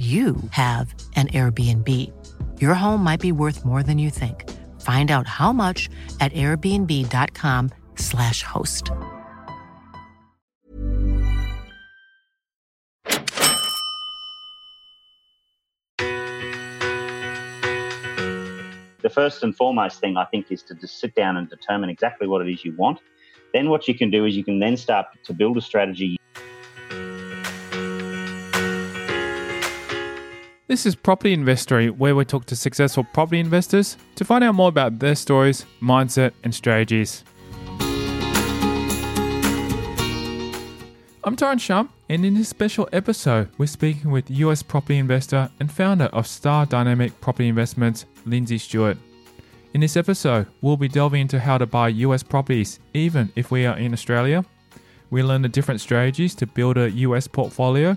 you have an Airbnb. Your home might be worth more than you think. Find out how much at airbnb.com/slash host. The first and foremost thing I think is to just sit down and determine exactly what it is you want. Then what you can do is you can then start to build a strategy This is Property Investory, where we talk to successful property investors to find out more about their stories, mindset, and strategies. I'm Tyrone Shum, and in this special episode, we're speaking with US property investor and founder of Star Dynamic Property Investments, Lindsay Stewart. In this episode, we'll be delving into how to buy US properties, even if we are in Australia. We learn the different strategies to build a US portfolio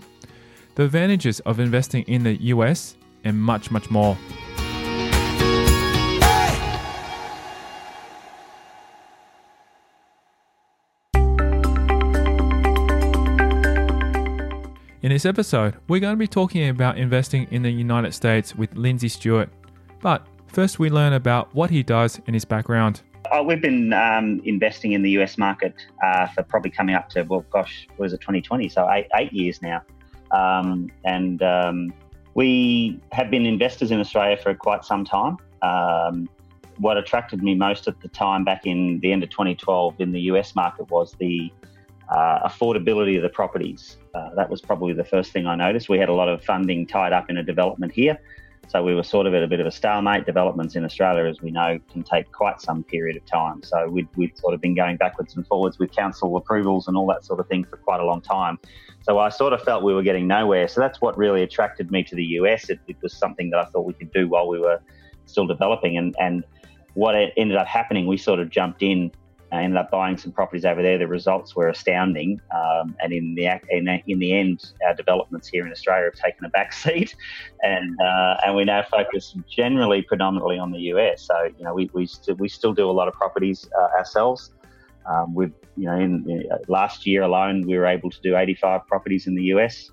the advantages of investing in the US, and much, much more. In this episode, we're going to be talking about investing in the United States with Lindsay Stewart. But first, we learn about what he does and his background. Oh, we've been um, investing in the US market uh, for probably coming up to, well, gosh, was it 2020? So eight, eight years now. Um, and um, we have been investors in Australia for quite some time. Um, what attracted me most at the time, back in the end of 2012, in the US market, was the uh, affordability of the properties. Uh, that was probably the first thing I noticed. We had a lot of funding tied up in a development here. So we were sort of at a bit of a stalemate. Developments in Australia, as we know, can take quite some period of time. So we'd, we'd sort of been going backwards and forwards with council approvals and all that sort of thing for quite a long time. So I sort of felt we were getting nowhere. So that's what really attracted me to the US. It, it was something that I thought we could do while we were still developing. And, and what ended up happening, we sort of jumped in I ended up buying some properties over there. The results were astounding, um, and in the in, in, the end, our developments here in Australia have taken a back seat, and uh, and we now focus generally predominantly on the US. So you know we we, st- we still do a lot of properties uh, ourselves. Um, we've you know in, in, last year alone we were able to do 85 properties in the US,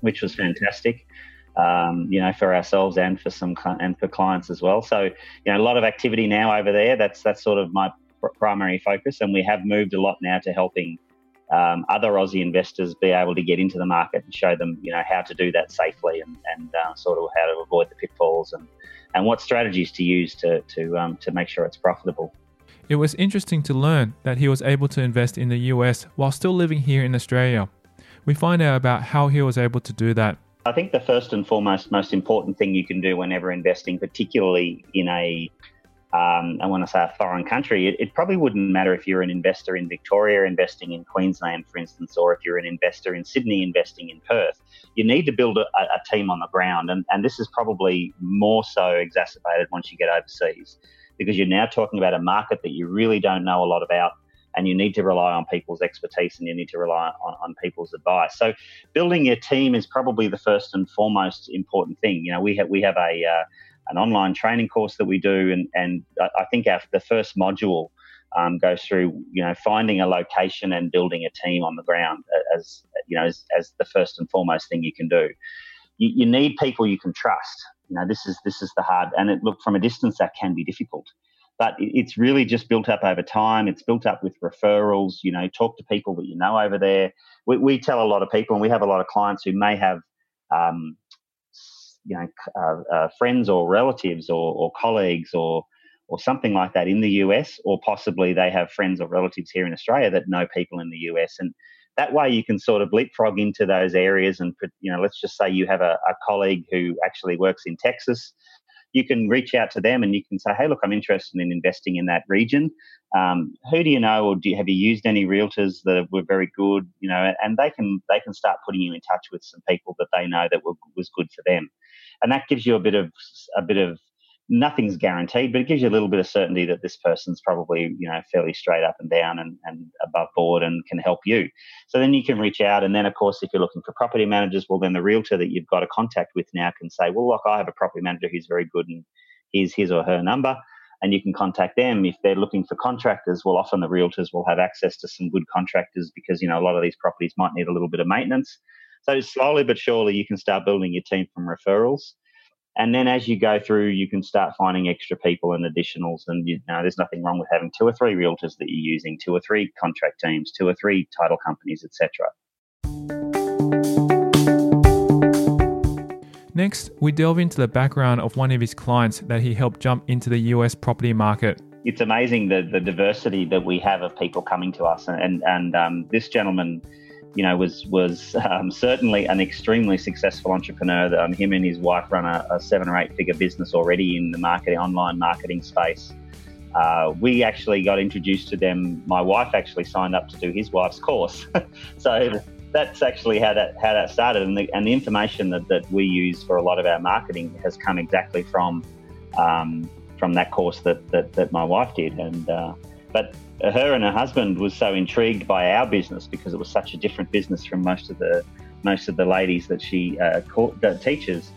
which was fantastic. Um, you know, for ourselves and for some and for clients as well. So, you know, a lot of activity now over there. That's that's sort of my primary focus, and we have moved a lot now to helping um, other Aussie investors be able to get into the market and show them, you know, how to do that safely and, and uh, sort of how to avoid the pitfalls and, and what strategies to use to to um, to make sure it's profitable. It was interesting to learn that he was able to invest in the US while still living here in Australia. We find out about how he was able to do that. I think the first and foremost most important thing you can do whenever investing, particularly in a um, I want to say a foreign country, it, it, probably wouldn't matter if you're an investor in Victoria investing in Queensland, for instance, or if you're an investor in Sydney investing in Perth. You need to build a, a team on the ground, and, and this is probably more so exacerbated once you get overseas because you're now talking about a market that you really don't know a lot about. And you need to rely on people's expertise and you need to rely on, on people's advice. So, building your team is probably the first and foremost important thing. You know, we have we have a uh, an online training course that we do, and and I think our the first module um, goes through you know finding a location and building a team on the ground as you know as, as the first and foremost thing you can do. You, you, need people you can trust. You know this is this is the hard and it look from a distance that can be difficult, but it's really just built up over time. It's built up with referrals. You know, talk to people that you know over there. We, we tell a lot of people, and we have a lot of clients who may have um, you know uh, uh, friends or relatives or, or colleagues or or something like that in the US, or possibly they have friends or relatives here in Australia that know people in the US, and that way you can sort of leapfrog into those areas. And you know, let's just say you have a, a colleague who actually works in Texas. You can reach out to them and you can say, "Hey, look, I'm interested in investing in that region. Um, who do you know, or do you, have you used any realtors that were very good? You know, and they can they can start putting you in touch with some people that they know that were, was good for them." and that gives you a bit of a bit of nothing's guaranteed, but it gives you a little bit of certainty that this person's probably, you know, fairly straight up and down and, and above board and can help you. So then you can reach out. And then, of course, if you're looking for property managers, well, then the realtor that you've got a contact with now can say, well, look, I have a property manager who's very good and here's his or her number. And you can contact them if they're looking for contractors. Well, often the realtors will have access to some good contractors because, you know, a lot of these properties might need a little bit of maintenance. So slowly but surely, you can start building your team from referrals. And then as you go through, you can start finding extra people and additionals. And you know, there's nothing wrong with having two or three realtors that you're using, two or three contract teams, two or three title companies, etc. Next, we delve into the background of one of his clients that he helped jump into the US property market. It's amazing the, the diversity that we have of people coming to us. And, and um, this gentleman you know, was was um, certainly an extremely successful entrepreneur. That um, him and his wife run a, a, seven or eight figure business already in the marketing, online marketing space. Uh, we actually got introduced to them. My wife actually signed up to do his wife's course, so that's actually how that how that started. And the, and the information that, that we use for a lot of our marketing has come exactly from um, from that course that, that, that my wife did. And uh, but her and her husband was so intrigued by our business because it was such a different business from most of the most of the ladies that she uh, that teaches.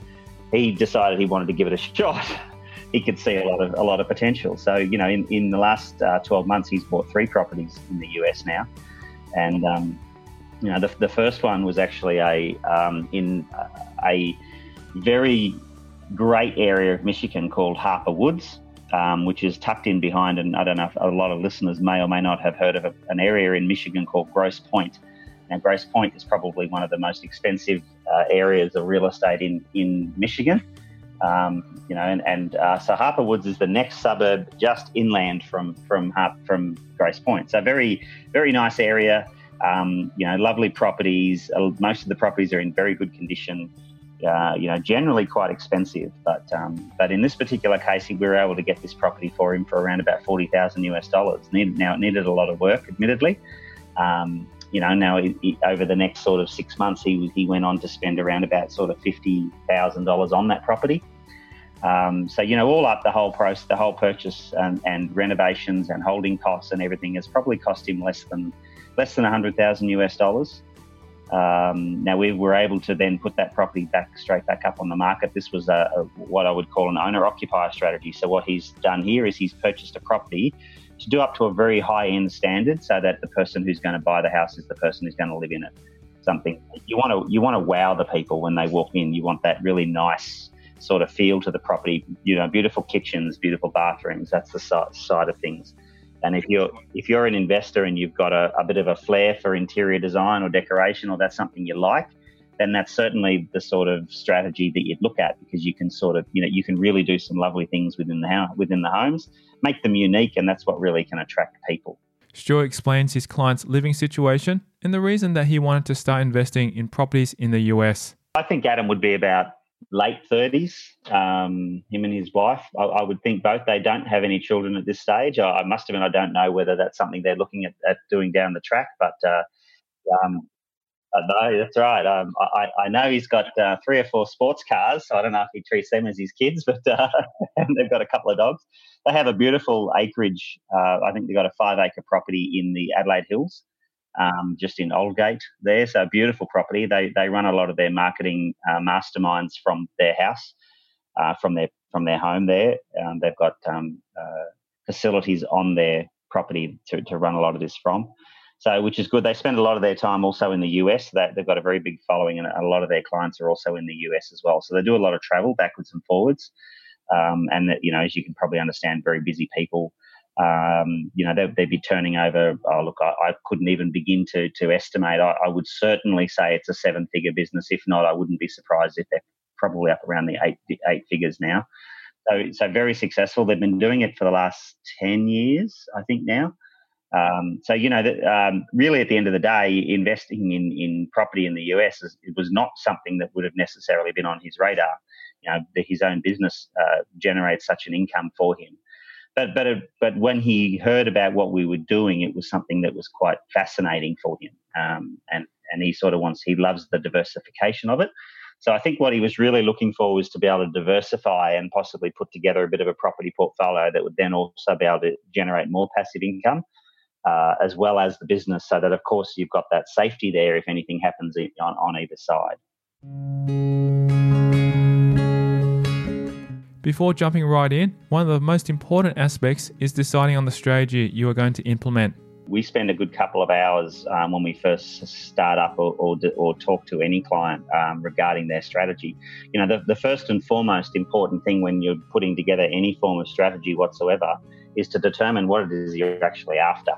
He decided he wanted to give it a shot. he could see a lot of a lot of potential. So you know, in, in the last uh, 12 months, he's bought three properties in the US now, and um, you know, the, the first one was actually a um, in a very great area of Michigan called Harper Woods um, which is tucked in behind, and I don't know if a lot of listeners may or may not have heard of a, an area in Michigan called Grosse Pointe. Now, Grosse Pointe is probably one of the most expensive uh, areas of real estate in, in Michigan. Um, you know, and, and uh, so Harper Woods is the next suburb just inland from from from Grosse Pointe. So very very nice area. Um, you know, lovely properties. Uh, most of the properties are in very good condition uh, you know, generally quite expensive. But um, but in this particular case, we were able to get this property for him for around about forty thousand US dollars. Now it needed a lot of work, admittedly. Um, you know, now he, he, over the next sort of six months, he he went on to spend around about sort of fifty thousand dollars on that property. Um, so you know, all up the whole process, the whole purchase and, and renovations and holding costs and everything has probably cost him less than less than hundred thousand US dollars. Um, now we were able to then put that property back straight back up on the market. This was a, a, what I would call an owner-occupier strategy. So what he's done here is he's purchased a property to do up to a very high-end standard, so that the person who's going to buy the house is the person who's going to live in it. Something you want to you want to wow the people when they walk in. You want that really nice sort of feel to the property. You know, beautiful kitchens, beautiful bathrooms. That's the side of things. And if you're if you're an investor and you've got a, a, bit of a flair for interior design or decoration, or that's something you like, then that's certainly the sort of strategy that you'd look at because you can sort of you know you can really do some lovely things within the house, within the homes, make them unique, and that's what really can attract people. Stewart explains his client's living situation and the reason that he wanted to start investing in properties in the US. I think Adam would be about late 30s, um, him and his wife. I, I, would think both. They don't have any children at this stage. I, I, must have been, I don't know whether that's something they're looking at, at doing down the track, but uh, um, no, that's right. Um, I, I, know he's got uh, three or four sports cars, so I don't know if he treats them as his kids, but uh, they've got a couple of dogs. They have a beautiful acreage. Uh, I think they've got a five acre property in the Adelaide Hills um, just in Aldgate there. So beautiful property. They they run a lot of their marketing uh, masterminds from their house, uh, from their from their home there. Um, they've got um, uh, facilities on their property to, to run a lot of this from. So, which is good. They spend a lot of their time also in the US. That they've got a very big following, and a lot of their clients are also in the US as well. So they do a lot of travel backwards and forwards. Um, and that you know, as you can probably understand, very busy people um, you know, they'd, they'd, be turning over. Oh, look, I, I, couldn't even begin to to estimate. I, I, would certainly say it's a seven figure business. If not, I wouldn't be surprised if they're probably up around the eight eight figures now. So, so very successful. They've been doing it for the last ten years, I think now. Um, so you know that um, really at the end of the day, investing in in property in the US is, was not something that would have necessarily been on his radar. You know, the, his own business uh, generates such an income for him but but but when he heard about what we were doing, it was something that was quite fascinating for him, um, and and he sort of wants he loves the diversification of it. So I think what he was really looking for was to be able to diversify and possibly put together a bit of a property portfolio that would then also be able to generate more passive income. Uh, as well as the business, so that of course you've got that safety there if anything happens on, on either side. Before jumping right in, one of the most important aspects is deciding on the strategy you are going to implement. We spend a good couple of hours um, when we first start up or, or, or talk to any client um, regarding their strategy. You know, the, the first and foremost important thing when you're putting together any form of strategy whatsoever is to determine what it is you're actually after.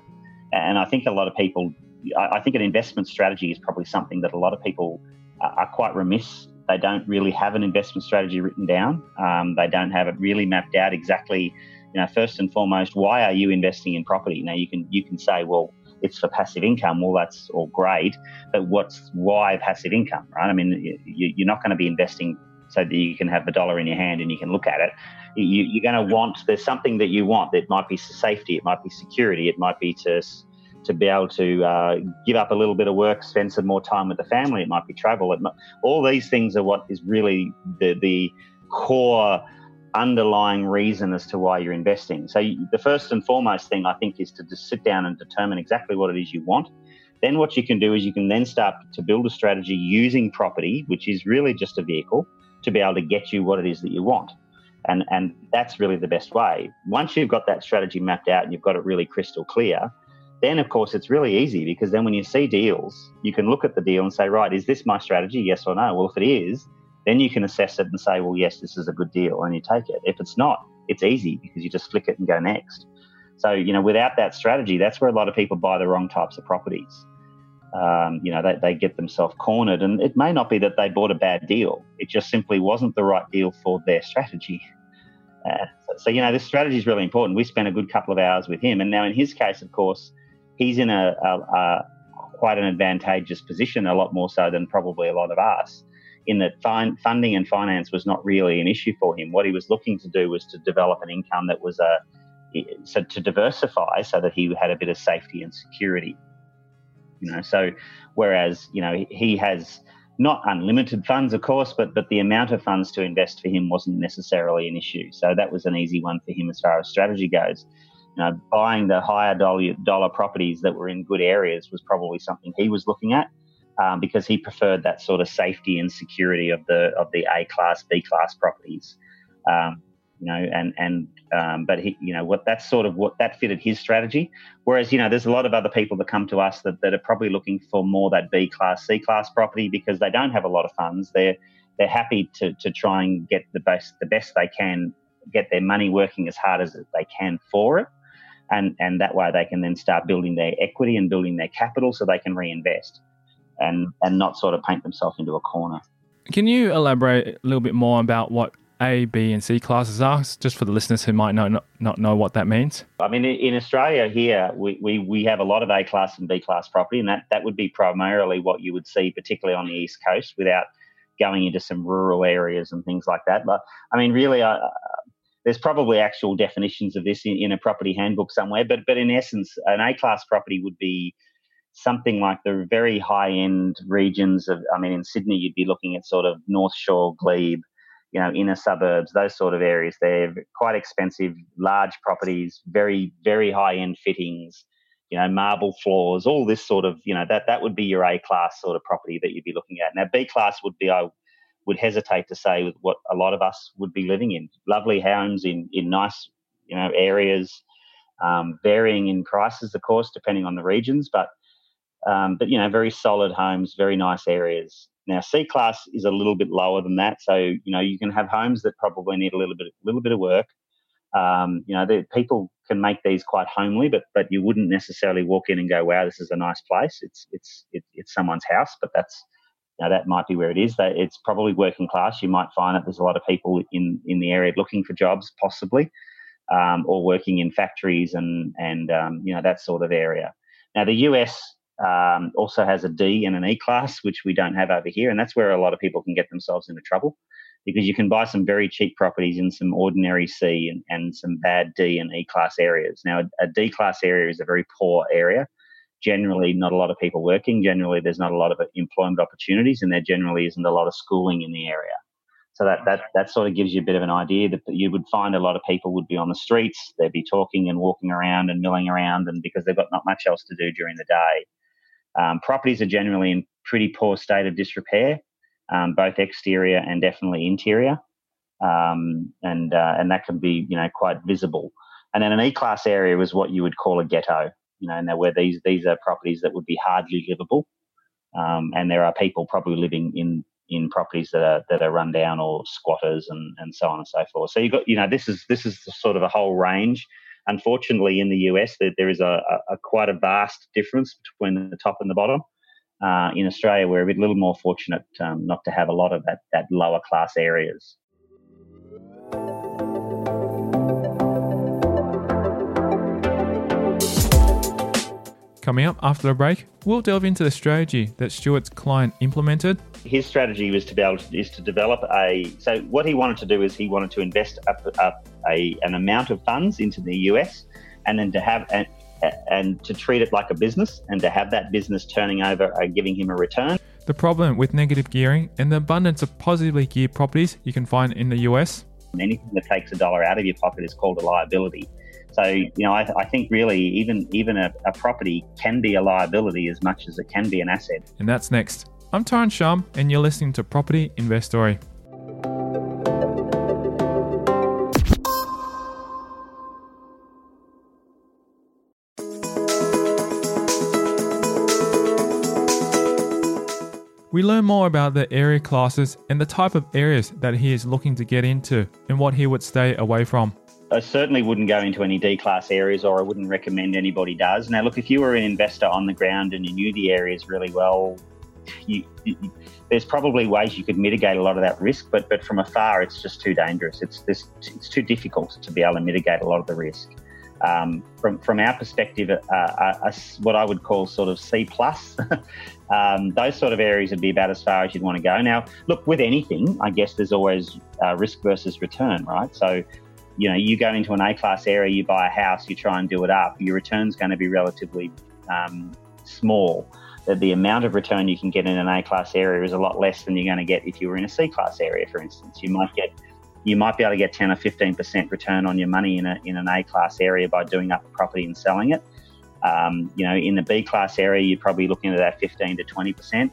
And I think a lot of people, I think an investment strategy is probably something that a lot of people are quite remiss they don't really have an investment strategy written down. Um, they don't have it really mapped out exactly. You know, first and foremost, why are you investing in property? Now you can you can say, well, it's for passive income. Well, that's all great, but what's why passive income, right? I mean, you, are not going to be investing so that you can have the dollar in your hand and you can look at it. You, are going to want there's something that you want. That might be safety, it might be security, it might be to to be able to uh, give up a little bit of work, spend some more time with the family. It might be travel. Might, all these things are what is really the, the core underlying reason as to why you're investing. So you, the first and foremost thing I think is to just sit down and determine exactly what it is you want. Then what you can do is you can then start to build a strategy using property, which is really just a vehicle to be able to get you what it is that you want. And, and that's really the best way. Once you've got that strategy mapped out and you've got it really crystal clear, then of course it's really easy because then when you see deals, you can look at the deal and say, right, is this my strategy? Yes or no? Well, if it is, then you can assess it and say, well, yes, this is a good deal, and you take it. If it's not, it's easy because you just flick it and go next. So, you know, without that strategy, that's where a lot of people buy the wrong types of properties. Um, you know, they, they get themselves cornered, and it may not be that they bought a bad deal. It just simply wasn't the right deal for their strategy. Uh, so, so, you know, this strategy is really important. We spent a good couple of hours with him, and now in his case, of course, he's in a, a, a, quite an advantageous position, a lot more so than probably a lot of us, in that funding and finance was not really an issue for him. What he was looking to do was to develop an income that was a so to diversify so that he had a bit of safety and security. You know, so whereas you know he has not unlimited funds, of course, but but the amount of funds to invest for him wasn't necessarily an issue. So that was an easy one for him as far as strategy goes you know, buying the higher dollar, dollar properties that were in good areas was probably something he was looking at um, because he preferred that sort of safety and security of the of the A class, B class properties. Um, you know, and and um, but he, you know, what that's sort of what that fitted his strategy. Whereas, you know, there's a lot of other people that come to us that, that are probably looking for more that B class, C class property because they don't have a lot of funds. They're they're happy to to try and get the best the best they can, get their money working as hard as they can for it and and that way they can then start building their equity and building their capital so they can reinvest and and not sort of paint themselves into a corner. Can you elaborate a little bit more about what A, B, and C classes are, just for the listeners who might not, not know what that means? I mean, in Australia here, we, we, we have a lot of A class and B class property, and that, that would be primarily what you would see, particularly on the East Coast, without going into some rural areas and things like that. But I mean, really, uh, there's probably actual definitions of this in, in a property handbook somewhere, but but in essence, an A class property would be something like the very high end regions of. I mean, in Sydney, you'd be looking at sort of North Shore, Glebe, you know, inner suburbs, those sort of areas. They're quite expensive, large properties, very very high end fittings. You know, marble floors, all this sort of, you know, that that would be your A class sort of property that you'd be looking at. Now, B class would be, I would hesitate to say what a lot of us would be living in. Lovely homes in, in nice, you know, areas, um, varying in prices, of course, depending on the regions, but um, but you know, very solid homes, very nice areas. Now, C class is a little bit lower than that, so you know you can have homes that probably need a little bit, little bit of work. Um, you know, the, people can make these quite homely, but but you wouldn't necessarily walk in and go, "Wow, this is a nice place." It's it's it, it's someone's house, but that's now that might be where it is. That it's probably working class. You might find that there's a lot of people in in the area looking for jobs, possibly, um, or working in factories and and um, you know that sort of area. Now the US um, also has a D and an E class, which we don't have over here, and that's where a lot of people can get themselves into trouble because you can buy some very cheap properties in some ordinary C and, and some bad D and E class areas. Now, a D class area is a very poor area generally not a lot of people working. Generally, there's not a lot of employment opportunities, and there generally isn't a lot of schooling in the area. So that, that, that sort of gives you a bit of an idea that you would find a lot of people would be on the streets, they'd be talking and walking around and milling around, and because they've got not much else to do during the day. Um, properties are generally in pretty poor state of disrepair, um, both exterior and definitely interior, um, and uh, and that can be you know quite visible. And then an E class area was what you would call a ghetto, you know, and where these these are properties that would be hardly livable, um, and there are people probably living in in properties that are that are run down or squatters and, and so on and so forth. So you got you know this is this is sort of a whole range. Unfortunately, in the US, there, there is a, a, a quite a vast difference between the top and the bottom. Uh, in Australia, we're a bit little more fortunate um, not to have a lot of that that lower class areas. Coming up after the break, we'll delve into the strategy that Stewart's client implemented. His strategy was to be able to, is to develop a. So what he wanted to do is he wanted to invest up, up a, an amount of funds into the US, and then to have and, and to treat it like a business, and to have that business turning over, uh, giving him a return. The problem with negative gearing and the abundance of positively geared properties you can find in the US. Anything that takes a dollar out of your pocket is called a liability. So you know, I, I think really even even a, a, property can be a liability as much as it can be an asset. And that's next. I'm Tyrone Shum, and you're listening to Property Investory. We learn more about the area classes and the type of areas that he is looking to get into and what he would stay away from. I certainly wouldn't go into any D class areas, or I wouldn't recommend anybody does. Now, look, if you were an investor on the ground and you knew the areas really well, you, you, there's probably ways you could mitigate a lot of that risk, but but from afar, it's just too dangerous. It's this, it's too difficult to be able to mitigate a lot of the risk. Um, from from our perspective, uh, uh, what I would call sort of C plus, um, those sort of areas would be about as far as you'd want to go. Now, look, with anything, I guess there's always uh, risk versus return, right? So you know, you go into an A class area, you buy a house, you try and do it up, your return's going to be relatively um, small. The, the amount of return you can get in an A class area is a lot less than you're going to get if you were in a C class area, for instance. You might get you might be able to get 10 or 15% return on your money in, a, in an A class area by doing up a property and selling it. Um, you know, in the B class area, you're probably looking at that 15 to 20%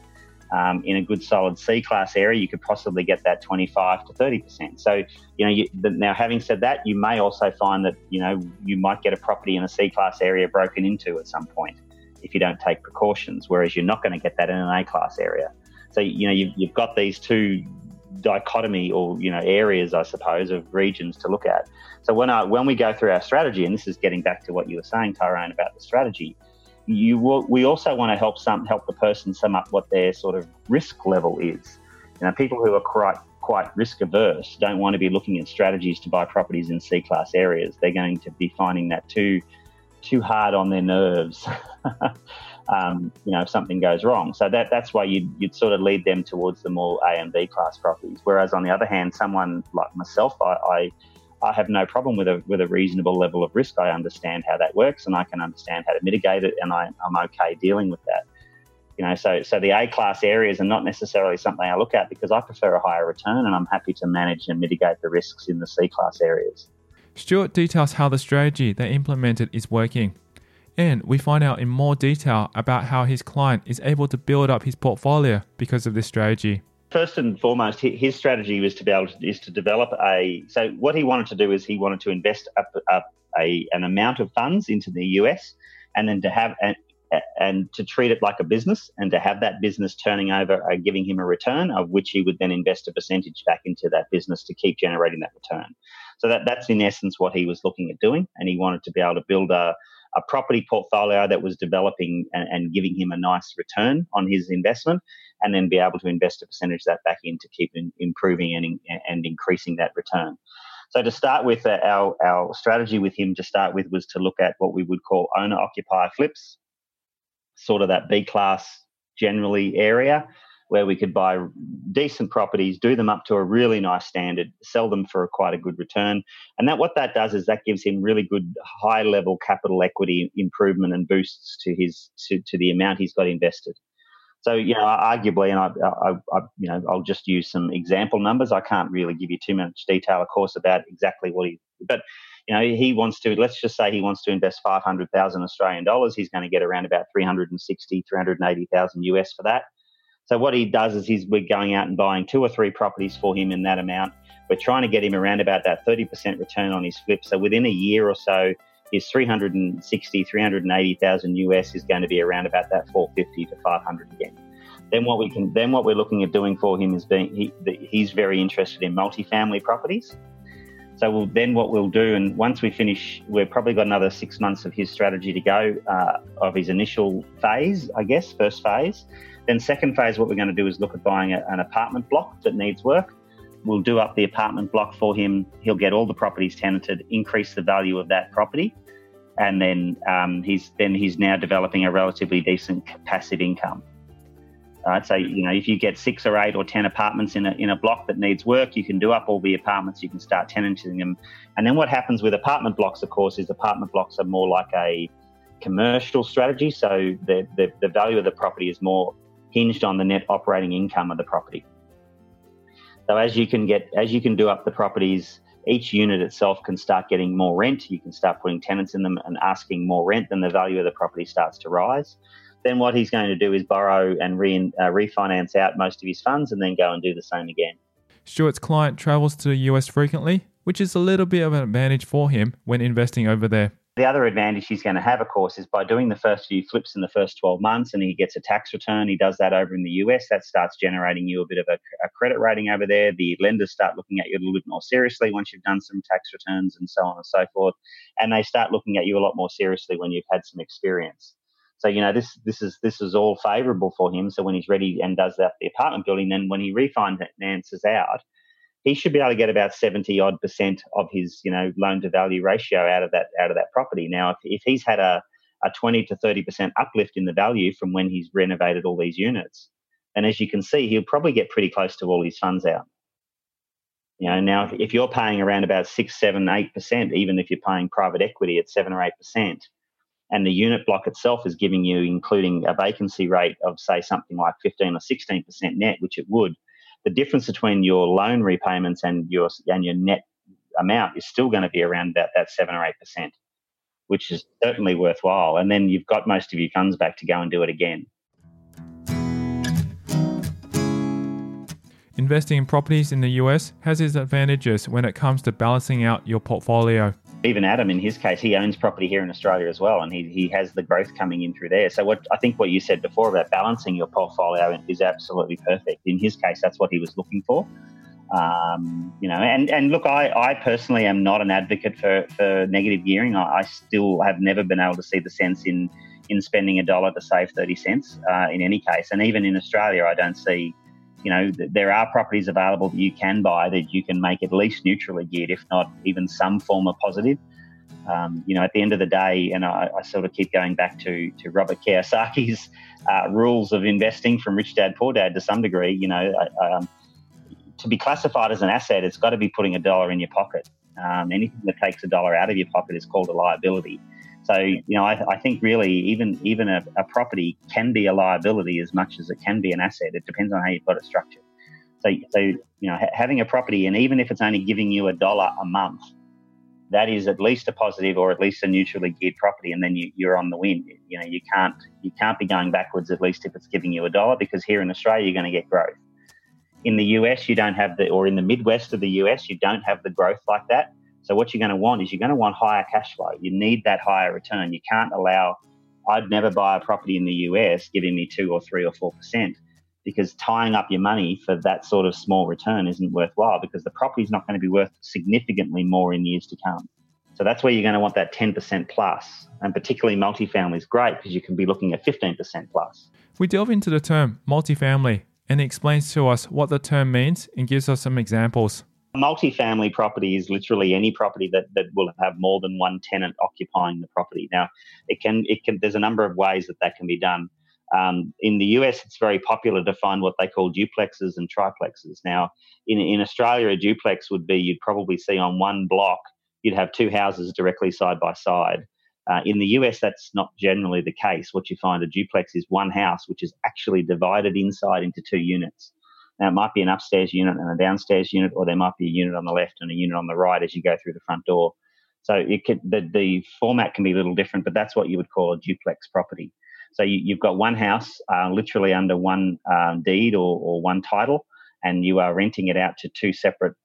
um, in a good solid C class area, you could possibly get that 25 to 30%. So, you know, you, the, now having said that, you may also find that, you know, you might get a property in a C class area broken into at some point if you don't take precautions, whereas you're not going to get that in an A class area. So, you know, you've, you've got these two dichotomy or, you know, areas, I suppose, of regions to look at. So when, I, when we go through our strategy, and this is getting back to what you were saying, Tyrone, about the strategy, you will, we also want to help some help the person sum up what their sort of risk level is. You know, people who are quite quite risk averse don't want to be looking at strategies to buy properties in C class areas. They're going to be finding that too too hard on their nerves. um, you know, if something goes wrong. So that that's why you'd, you'd sort of lead them towards the more A and B class properties. Whereas on the other hand, someone like myself, I, I I have no problem with a with a reasonable level of risk. I understand how that works, and I can understand how to mitigate it, and I, I'm okay dealing with that. You know, so so the A class areas are not necessarily something I look at because I prefer a higher return, and I'm happy to manage and mitigate the risks in the C class areas. Stewart details how the strategy they implemented is working. And we find out in more detail about how his client is able to build up his portfolio because of this strategy first and foremost, his strategy was to be able to is to develop a. So what he wanted to do is he wanted to invest up, up a an amount of funds into the US, and then to have and and to treat it like a business, and to have that business turning over, giving him a return, of which he would then invest a percentage back into that business to keep generating that return. So that that's in essence what he was looking at doing, and he wanted to be able to build a a property portfolio that was developing and, and, giving him a nice return on his investment, and then be able to invest a percentage of that back in to keep in, improving and, and increasing that return. So to start with, uh, our, our strategy with him to start with was to look at what we would call owner occupier flips, sort of that B class generally area. Where we could buy decent properties, do them up to a really nice standard, sell them for quite a good return. And that what that does is that gives him really good high level capital equity improvement and boosts to his to, to the amount he's got invested. So you know, arguably, and I, I, I, you know, I'll just use some example numbers. I can't really give you too much detail, of course, about exactly what he, but you know, he wants to. Let's just say he wants to invest five hundred thousand Australian dollars. He's going to get around about 360, 380,000 US for that. So what he does is he's we're going out and buying two or three properties for him in that amount. We're trying to get him around about that 30% return on his flip. So within a year or so, his 360, 380,000 US is going to be around about that 450 to 500 again. Then what we can, then what we're looking at doing for him is being, he, he's very interested in multifamily properties. So we'll, then what we'll do, and once we finish, we've probably got another six months of his strategy to go uh, of his initial phase, I guess, first phase. Then second phase, what we're going to do is look at buying a, an apartment block that needs work. We'll do up the apartment block for him. He'll get all the properties tenanted, increase the value of that property, and then um, he's then he's now developing a relatively decent passive income. I'd say you know if you get six or eight or ten apartments in a in a block that needs work, you can do up all the apartments. You can start tenanting them, and then what happens with apartment blocks, of course, is apartment blocks are more like a commercial strategy. So the, the, the value of the property is more hinged on the net operating income of the property. So as you can get as you can do up the properties, each unit itself can start getting more rent. You can start putting tenants in them and asking more rent, then the value of the property starts to rise. Then what he's going to do is borrow and re, uh, refinance out most of his funds and then go and do the same again. Stewart's client travels to the US frequently, which is a little bit of an advantage for him when investing over there. The other advantage he's going to have, of course, is by doing the first few flips in the first 12 months and he gets a tax return. He does that over in the US. That starts generating you a bit of a, a, credit rating over there. The lenders start looking at you a little bit more seriously once you've done some tax returns and so on and so forth. And they start looking at you a lot more seriously when you've had some experience. So you know this this is this is all favourable for him. So when he's ready and does that the apartment building, then when he refinances out, he should be able to get about 70 odd percent of his, you know, loan to value ratio out of that out of that property. Now, if, if he's had a, a 20 to 30 percent uplift in the value from when he's renovated all these units, and as you can see, he'll probably get pretty close to all his funds out. You know, now if, you're paying around about six, seven, eight percent, even if you're paying private equity at seven or eight percent, and the unit block itself is giving you, including a vacancy rate of say something like 15 or 16 percent net, which it would, the difference between your loan repayments and your and your net amount is still going to be around about that seven or eight percent, which is certainly worthwhile. And then you've got most of your funds back to go and do it again. Investing in properties in the US has its advantages when it comes to balancing out your portfolio even Adam, in his case, he owns property here in Australia as well, and he, he has the growth coming in through there. So, what I think what you said before about balancing your portfolio is absolutely perfect. In his case, that's what he was looking for. Um, you know, and, and look, I, I personally am not an advocate for, for negative gearing. I, I still have never been able to see the sense in in spending a dollar to save 30 cents uh, in any case. And even in Australia, I don't see you know, there are properties available that you can buy that you can make at least neutrally geared, if not even some form of positive. Um, you know, at the end of the day, and I, I, sort of keep going back to to Robert Kiyosaki's uh, rules of investing from Rich Dad Poor Dad to some degree. You know, um, to be classified as an asset, it's got to be putting a dollar in your pocket. Um, anything that takes a dollar out of your pocket is called a liability. So, you know, I, I think really even even a, a, property can be a liability as much as it can be an asset. It depends on how you've got it structured. So, so you know, ha- having a property, and even if it's only giving you a dollar a month, that is at least a positive or at least a neutrally geared property, and then you, you're on the win. You know, you can't you can't be going backwards at least if it's giving you a dollar because here in Australia you're going to get growth. In the US, you don't have the, or in the Midwest of the US, you don't have the growth like that. So what you're going to want is you're going to want higher cash flow. You need that higher return. You can't allow. I'd never buy a property in the US giving me two or three or four percent because tying up your money for that sort of small return isn't worthwhile because the property is not going to be worth significantly more in years to come. So that's where you're going to want that 10% plus. And particularly multifamily is great because you can be looking at 15% plus. We delve into the term multifamily and he explains to us what the term means and gives us some examples. Multifamily property is literally any property that, that will have more than one tenant occupying the property. Now, it can it can there's a number of ways that that can be done. Um, in the US, it's very popular to find what they call duplexes and triplexes. Now, in, in Australia, a duplex would be you'd probably see on one block, you'd have two houses directly side by side. Uh, in the US, that's not generally the case. What you find a duplex is one house which is actually divided inside into two units. Now, it might be an upstairs unit and a downstairs unit, or there might be a unit on the left and a unit on the right as you go through the front door. So it could, the, the format can be a little different, but that's what you would call a duplex property. So you, have got one house uh, literally under one um, deed or, or, one title, and you are renting it out to two separate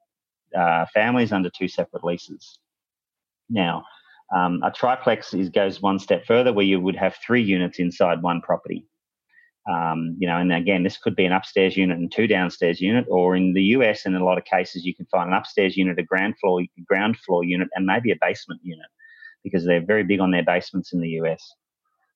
uh, families under two separate leases. Now, um, a triplex is, goes one step further where you would have three units inside one property. Um, you know, and again, this could be an upstairs unit and two downstairs unit, or in the US, in a lot of cases, you can find an upstairs unit, a ground floor ground floor unit, and maybe a basement unit, because they're very big on their basements in the US.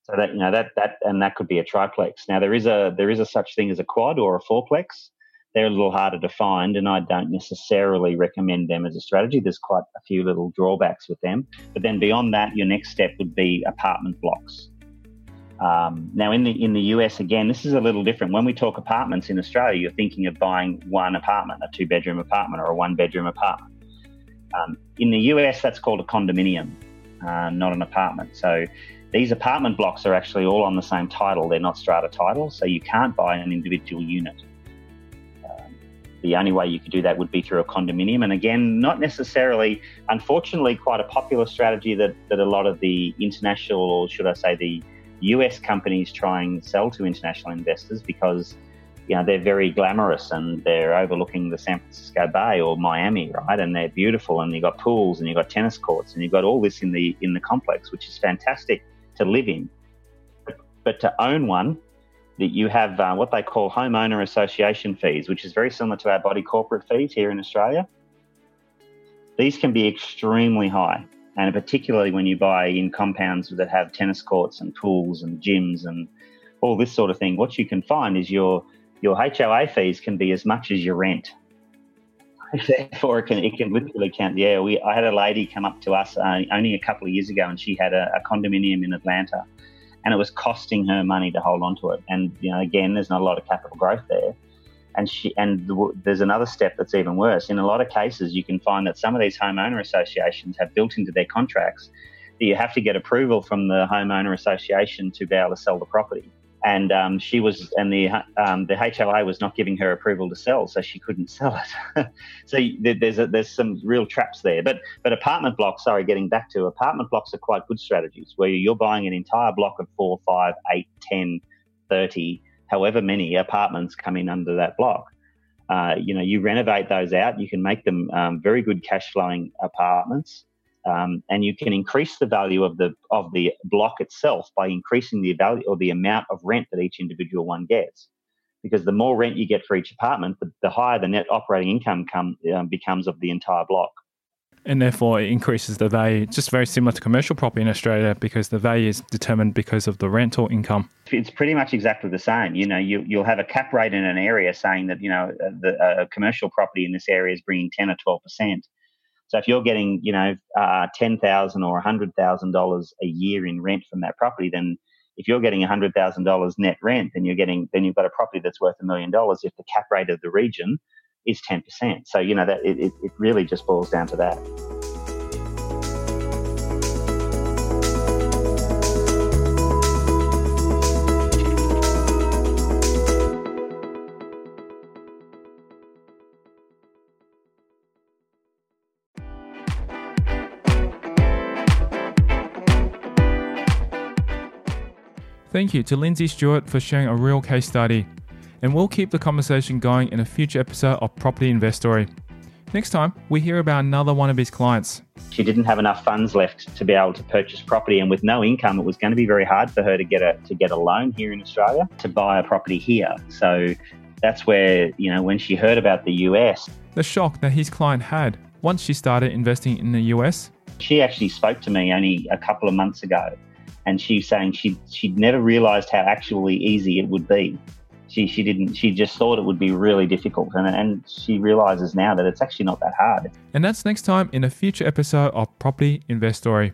So that you know that that and that could be a triplex. Now there is a there is a such thing as a quad or a fourplex. They're a little harder to find, and I don't necessarily recommend them as a strategy. There's quite a few little drawbacks with them. But then beyond that, your next step would be apartment blocks. Um, now, in the in the US, again, this is a little different. When we talk apartments in Australia, you're thinking of buying one apartment, a two bedroom apartment, or a one bedroom apartment. Um, in the US, that's called a condominium, uh, not an apartment. So these apartment blocks are actually all on the same title. They're not strata titles, so you can't buy an individual unit. Um, the only way you could do that would be through a condominium. And again, not necessarily, unfortunately, quite a popular strategy that, that a lot of the international, or should I say, the US companies try and sell to international investors because you know they're very glamorous and they're overlooking the San Francisco Bay or Miami, right? And they're beautiful, and you've got pools and you've got tennis courts and you've got all this in the in the complex, which is fantastic to live in. But, to own one, that you have uh, what they call homeowner association fees, which is very similar to our body corporate fees here in Australia. These can be extremely high, and particularly when you buy in compounds that have tennis courts and pools and gyms and all this sort of thing. What you can find is your your HOA fees can be as much as your rent. Therefore, it can it can literally count. Yeah, we I had a lady come up to us uh, only a couple of years ago, and she had a, a, condominium in Atlanta, and it was costing her money to hold on to it. And you know, again, there's not a lot of capital growth there. And she and the, there's another step that's even worse. In a lot of cases, you can find that some of these homeowner associations have built into their contracts that you have to get approval from the homeowner association to be able to sell the property and um, she was and the um, the HOA was not giving her approval to sell, so she couldn't sell it. so there's a, there's some real traps there. But but apartment blocks, sorry, getting back to apartment blocks are quite good strategies where you're buying an entire block of four, five, eight, ten, thirty, however many apartments come in under that block. Uh, you know, you renovate those out, you can make them um, very good cash flowing apartments. Um, and you can increase the value of the of the block itself by increasing the value or the amount of rent that each individual one gets. Because the more rent you get for each apartment, the, the higher the net operating income come, um, becomes of the entire block. And therefore, it increases the value. It's Just very similar to commercial property in Australia, because the value is determined because of the rental income. It's pretty much exactly the same. You know, you, you'll have a cap rate in an area saying that you know the, a commercial property in this area is bringing ten or twelve percent so if you're getting, you know, uh, ten thousand or hundred thousand dollars a year in rent from that property, then if you're getting hundred thousand dollars net rent, then you're getting then you've got a property that's worth a million dollars. If the cap rate of the region is ten percent, so you know that it, it really just boils down to that. Thank you to Lindsay Stewart for sharing a real case study. And we'll keep the conversation going in a future episode of Property Investory. Next time, we hear about another one of his clients. She didn't have enough funds left to be able to purchase property, and with no income, it was going to be very hard for her to get a to get a loan here in Australia to buy a property here. So that's where you know when she heard about the US, the shock that his client had once she started investing in the US. She actually spoke to me only a couple of months ago and she's saying she she'd never realized how actually easy it would be. She she didn't she just thought it would be really difficult and and she realizes now that it's actually not that hard. And that's next time in a future episode of Property Investory.